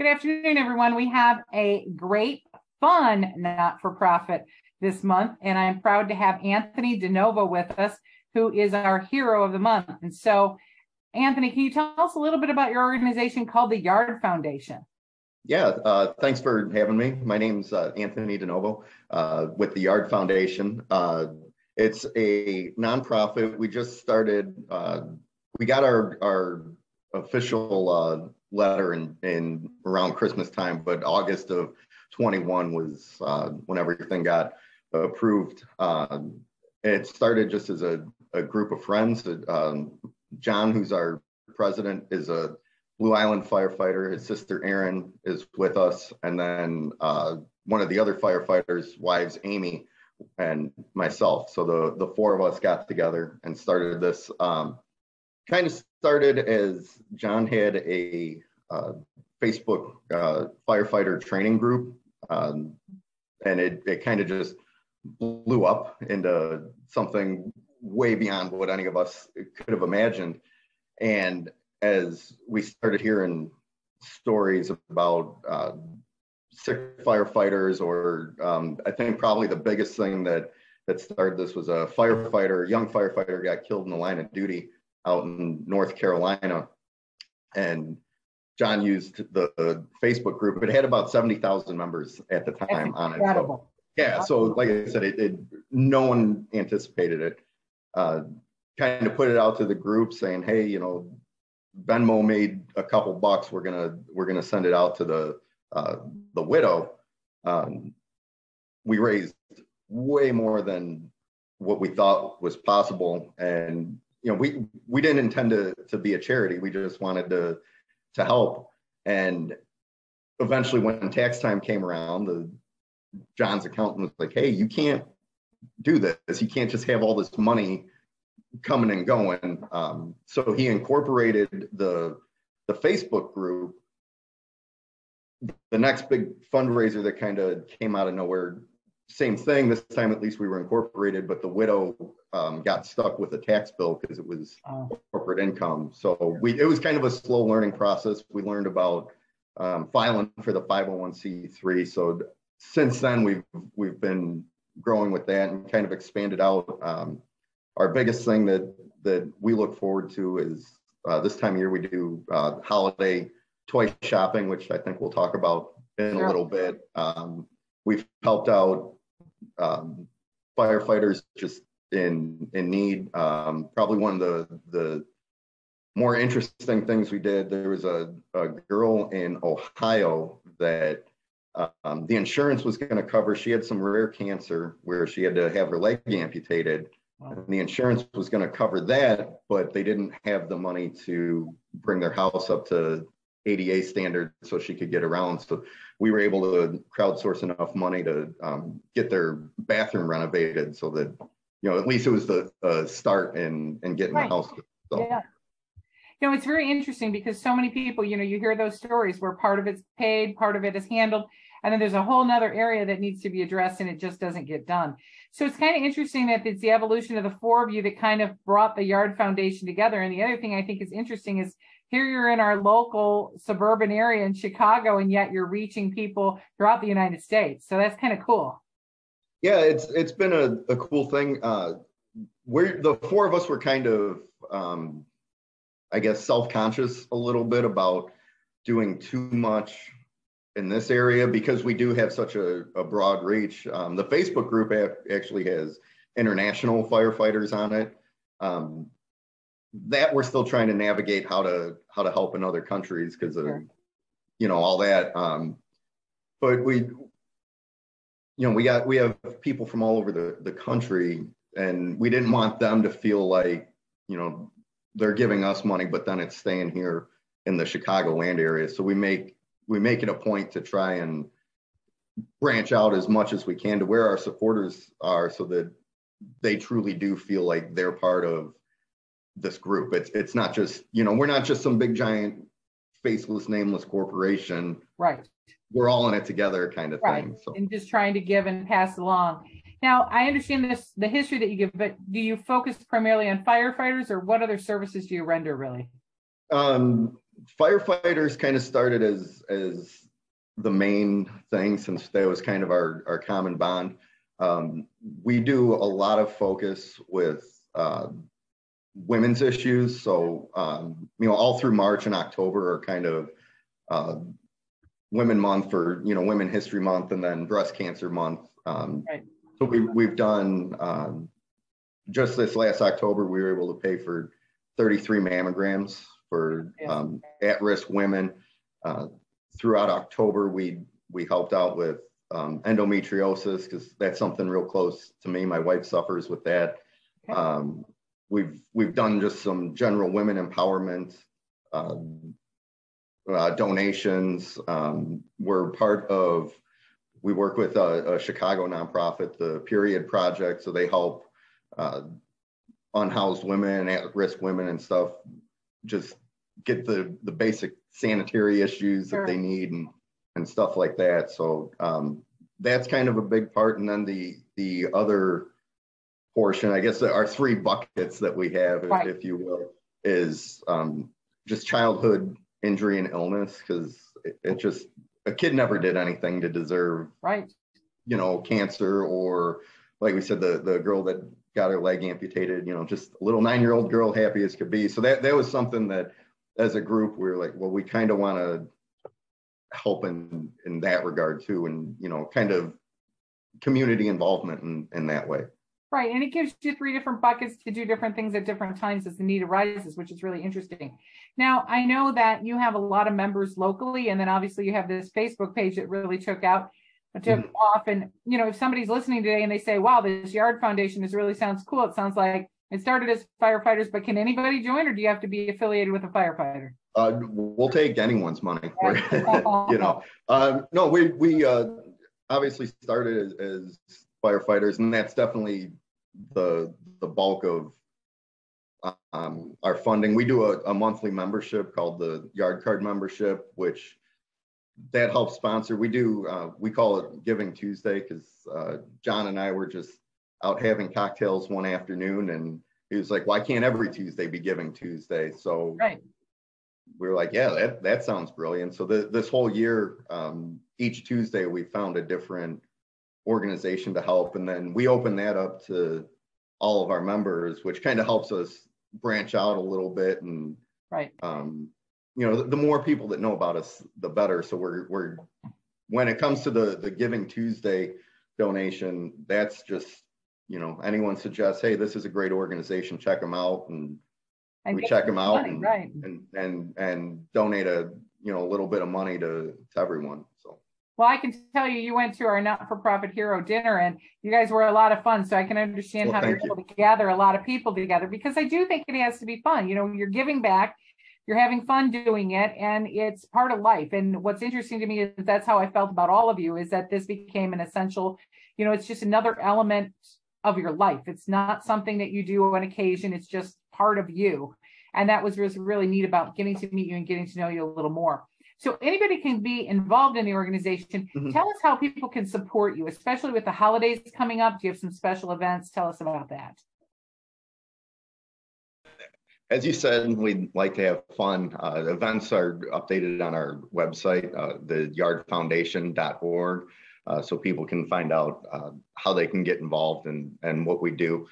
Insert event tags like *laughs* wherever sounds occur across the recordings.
Good afternoon, everyone. We have a great, fun not for profit this month, and I'm proud to have Anthony DeNovo with us, who is our hero of the month. And so, Anthony, can you tell us a little bit about your organization called the Yard Foundation? Yeah, uh, thanks for having me. My name's uh, Anthony DeNovo uh, with the Yard Foundation. Uh, it's a nonprofit. We just started, uh, we got our, our official uh, letter in, in around Christmas time, but August of 21 was uh, when everything got approved. Uh, it started just as a, a group of friends. Um, John, who's our president, is a Blue Island firefighter. His sister Erin is with us, and then uh, one of the other firefighters' wives, Amy, and myself. So the the four of us got together and started this. Um, kind of started as John had a uh, Facebook uh, firefighter training group, um, and it, it kind of just blew up into something way beyond what any of us could have imagined. And as we started hearing stories about uh, sick firefighters, or um, I think probably the biggest thing that that started this was a firefighter, young firefighter, got killed in the line of duty out in North Carolina, and John used the, the Facebook group. It had about 70,000 members at the time on it. So, yeah, so like I said, it, it no one anticipated it. Uh, kind of put it out to the group saying, hey, you know, Venmo made a couple bucks. We're gonna we're gonna send it out to the uh, the widow. Um, we raised way more than what we thought was possible, and you know, we we didn't intend to to be a charity. We just wanted to to help. And eventually, when tax time came around, the John's accountant was like, "Hey, you can't do this. You can't just have all this money coming and going." Um, so he incorporated the the Facebook group. The next big fundraiser that kind of came out of nowhere same thing. This time, at least, we were incorporated, but the widow um, got stuck with a tax bill because it was oh. corporate income. So we it was kind of a slow learning process. We learned about um, filing for the 501c3. So since then, we've we've been growing with that and kind of expanded out. Um, our biggest thing that that we look forward to is uh, this time of year we do uh, holiday toy shopping, which I think we'll talk about in sure. a little bit. Um, we've helped out um, firefighters just in in need. Um, probably one of the the more interesting things we did. There was a, a girl in Ohio that um, the insurance was going to cover. She had some rare cancer where she had to have her leg amputated. Wow. And the insurance was going to cover that, but they didn't have the money to bring their house up to ADA standard so she could get around. So we were able to crowdsource enough money to um, get their bathroom renovated so that, you know, at least it was the uh, start in, in getting right. the house. So. Yeah. You know, it's very interesting because so many people, you know, you hear those stories where part of it's paid, part of it is handled, and then there's a whole nother area that needs to be addressed and it just doesn't get done. So it's kind of interesting that it's the evolution of the four of you that kind of brought the Yard Foundation together. And the other thing I think is interesting is here you're in our local suburban area in Chicago, and yet you're reaching people throughout the United States. So that's kind of cool. Yeah, it's it's been a, a cool thing. Uh, we're the four of us were kind of, um, I guess, self-conscious a little bit about doing too much in this area because we do have such a, a broad reach. Um, the Facebook group actually has international firefighters on it. Um, that we're still trying to navigate how to how to help in other countries because of sure. you know all that um but we you know we got we have people from all over the the country and we didn't want them to feel like you know they're giving us money but then it's staying here in the chicago land area so we make we make it a point to try and branch out as much as we can to where our supporters are so that they truly do feel like they're part of this group. It's it's not just you know we're not just some big giant faceless nameless corporation. Right. We're all in it together, kind of right. thing. So. And just trying to give and pass along. Now I understand this the history that you give, but do you focus primarily on firefighters, or what other services do you render really? Um, firefighters kind of started as as the main thing since that was kind of our our common bond. Um, we do a lot of focus with uh, women's issues. So um, you know, all through March and October are kind of uh, Women Month for you know Women History Month, and then Breast Cancer Month. Um, right. So we we've done um, just this last October, we were able to pay for 33 mammograms for um, at-risk women. Uh, throughout October, we we helped out with um, endometriosis because that's something real close to me. My wife suffers with that. Okay. We've we've done just some general women empowerment uh, uh, donations. Um, we're part of. We work with a, a, Chicago nonprofit, the Period Project, so they help uh, unhoused women, at-risk women, and stuff. Just get the the basic sanitary issues sure. that they need and and stuff like that. So um, that's kind of a big part. And then the the other portion, I guess, our three buckets that we have, right. if, if, you will, is um, just childhood injury and illness because it, it, just a kid never did anything to deserve right. you know cancer or like we said the the girl that got her leg amputated you know just a little nine year old girl happy as could be. So that that was something that as a group we were like well we kind of want to help in in that regard too and you know kind of community involvement in in that way Right. And it gives you three different buckets to do different things at different times as the need arises, which is really interesting. Now, I know that you have a lot of members locally, and then obviously you have this Facebook page that really took out, took mm-hmm. off. And, you know, if somebody's listening today and they say, wow, this Yard Foundation is really sounds cool, it sounds like it started as firefighters, but can anybody join or do you have to be affiliated with a firefighter? Uh, we'll take anyone's money. *laughs* you know, um, no, we, we uh, obviously started as, as firefighters, and that's definitely the the bulk of um, our funding. We do a, a, monthly membership called the Yard Card membership, which that helps sponsor. We do uh, we call it Giving Tuesday because uh, John and I were just out having cocktails one afternoon, and he was like, "Why can't every Tuesday be Giving Tuesday?" So right. we were like, "Yeah, that that sounds brilliant." So the, this whole year, um, each Tuesday, we found a different organization to help. And then we open that up to all of our members, which kind of helps us branch out a little bit. And, right. Um, you know, the, the, more people that know about us, the better. So we're, we're, when it comes to the, the Giving Tuesday donation, that's just, you know, anyone suggests, hey, this is a great organization, check them out. And, and we check them out money, and, right. and, and, and donate a, you know, a little bit of money to, to everyone. Well, I can tell you, you went to our not-for-profit hero dinner, and you guys were a lot of fun. So I can understand well, how you're you. able to gather a lot of people together because I do think it has to be fun. You know, you're giving back, you're having fun doing it, and it's part of life. And what's interesting to me is that's how I felt about all of you is that this became an essential. You know, it's just another element of your life. It's not something that you do on occasion. It's just part of you. And that was really neat about getting to meet you and getting to know you a little more. So anybody can be involved in the organization. Mm-hmm. Tell us how people can support you, especially with the holidays coming up. Do you have some special events? Tell us about that. As you said, we'd like to have fun. Uh, events are updated on our website, uh, the yardfoundation.org, uh, so people can find out uh, how they can get involved and, and what we do.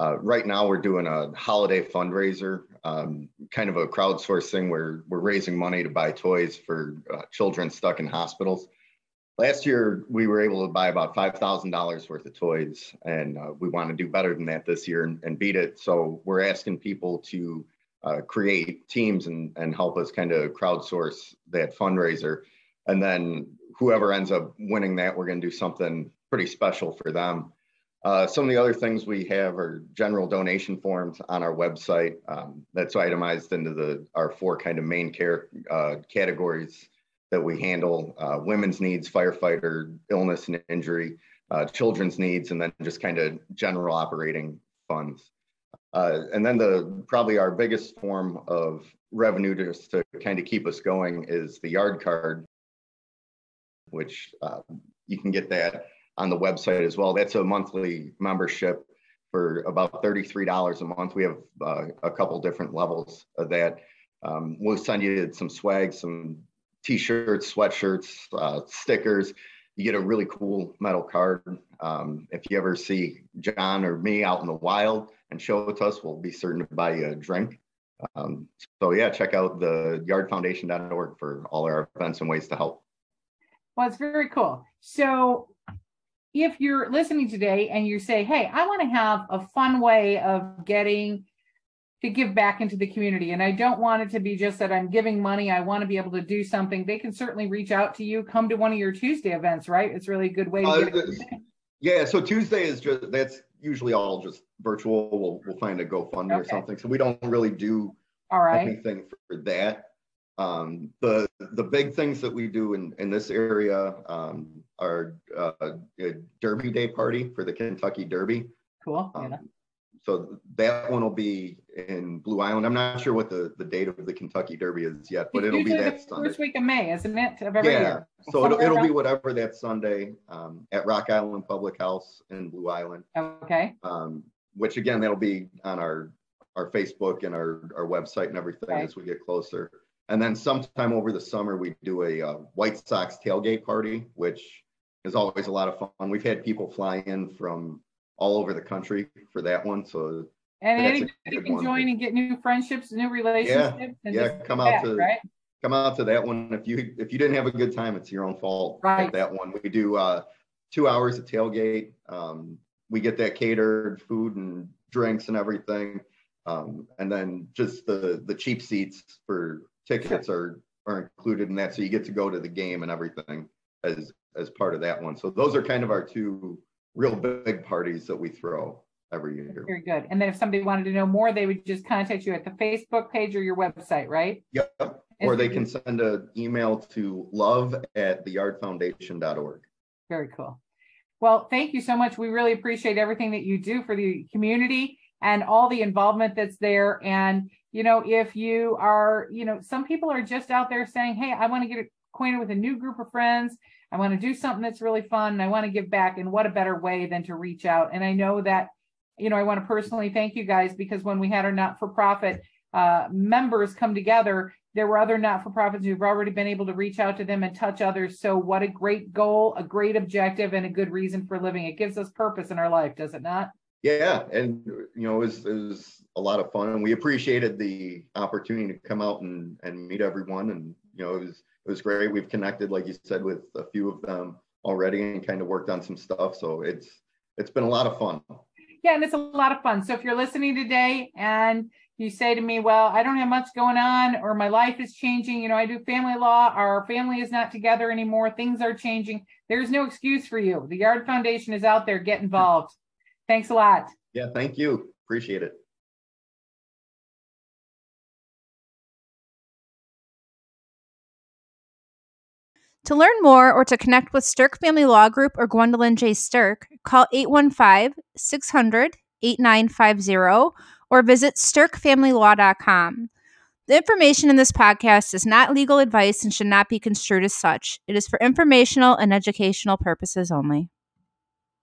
Uh, right now, we're doing a holiday fundraiser, um, kind of a crowdsourcing where we're raising money to buy toys for uh, children stuck in hospitals. Last year, we were able to buy about $5,000 worth of toys, and uh, we want to do better than that this year and, and beat it. So we're asking people to uh, create teams and, and help us kind of crowdsource that fundraiser. And then whoever ends up winning that, we're going to do something pretty special for them. Uh, some of the other things we have are general donation forms on our website. Um, that's itemized into the our four kind of main care uh, categories that we handle: uh, women's needs, firefighter, illness and injury, uh, children's needs, and then just kind of general operating funds. Uh, and then the probably our biggest form of revenue just to kind of keep us going is the yard card, which uh, you can get that on the website as well. That's a monthly membership for about $33 a month. We have uh, a couple different levels of that. Um, we'll send you some swag, some t-shirts, sweatshirts, uh, stickers. You get a really cool metal card. Um, if you ever see John or me out in the wild and show it to us, we'll be certain to buy you a drink. Um, so yeah, check out the yardfoundation.org for all our events and ways to help. Well, it's very cool. So if you're listening today and you say, Hey, I want to have a fun way of getting to give back into the community. And I don't want it to be just that I'm giving money. I want to be able to do something. They can certainly reach out to you. Come to one of your Tuesday events, right? It's really a good way to uh, get Yeah, so Tuesday is just that's usually all just virtual. We'll we'll find a GoFundMe okay. or something. So we don't really do all right anything for that. Um, the the big things that we do in in this area um, are uh, a Derby Day party for the Kentucky Derby. Cool. Um, so that one will be in Blue Island. I'm not sure what the, the date of the Kentucky Derby is yet, but it'll be that Sunday. First week of May, isn't it? Every yeah. Year? So it'll, it'll be whatever that Sunday um, at Rock Island Public House in Blue Island. Okay. Um, which again, that'll be on our our Facebook and our, our website and everything right. as we get closer. And then sometime over the summer, we do a uh, White Sox tailgate party, which is always a lot of fun. We've had people fly in from all over the country for that one. So and anybody can one. join and get new friendships, new relationships. Yeah, yeah. Come out to right? come out to that one. If you if you didn't have a good time, it's your own fault. Right. That one we do uh, two hours of tailgate. Um, we get that catered food and drinks and everything, um, and then just the the cheap seats for tickets are are included in that. So you get to go to the game and everything as as part of that one. So those are kind of our two real big parties that we throw every year. Very good. And then if somebody wanted to know more, they would just contact you at the Facebook page or your website, right? Yep. Or they can send an email to love at theyardfoundation.org. Very cool. Well, thank you so much. We really appreciate everything that you do for the community and all the involvement that's there. And, you know, if you are, you know, some people are just out there saying, hey, I want to get acquainted with a new group of friends I want to do something that's really fun and I want to give back. And what a better way than to reach out? And I know that, you know, I want to personally thank you guys because when we had our not for profit uh, members come together, there were other not for profits who've already been able to reach out to them and touch others. So, what a great goal, a great objective, and a good reason for living. It gives us purpose in our life, does it not? Yeah. And, you know, it was, it was a lot of fun. We appreciated the opportunity to come out and, and meet everyone. And, you know, it was, it was great. We've connected, like you said, with a few of them already and kind of worked on some stuff. So it's it's been a lot of fun. Yeah, and it's a lot of fun. So if you're listening today and you say to me, Well, I don't have much going on, or my life is changing, you know, I do family law, our family is not together anymore, things are changing. There's no excuse for you. The Yard Foundation is out there. Get involved. Thanks a lot. Yeah, thank you. Appreciate it. To learn more or to connect with Stirk Family Law Group or Gwendolyn J. Stirk, call 815 600 8950 or visit stirkfamilylaw.com. The information in this podcast is not legal advice and should not be construed as such. It is for informational and educational purposes only.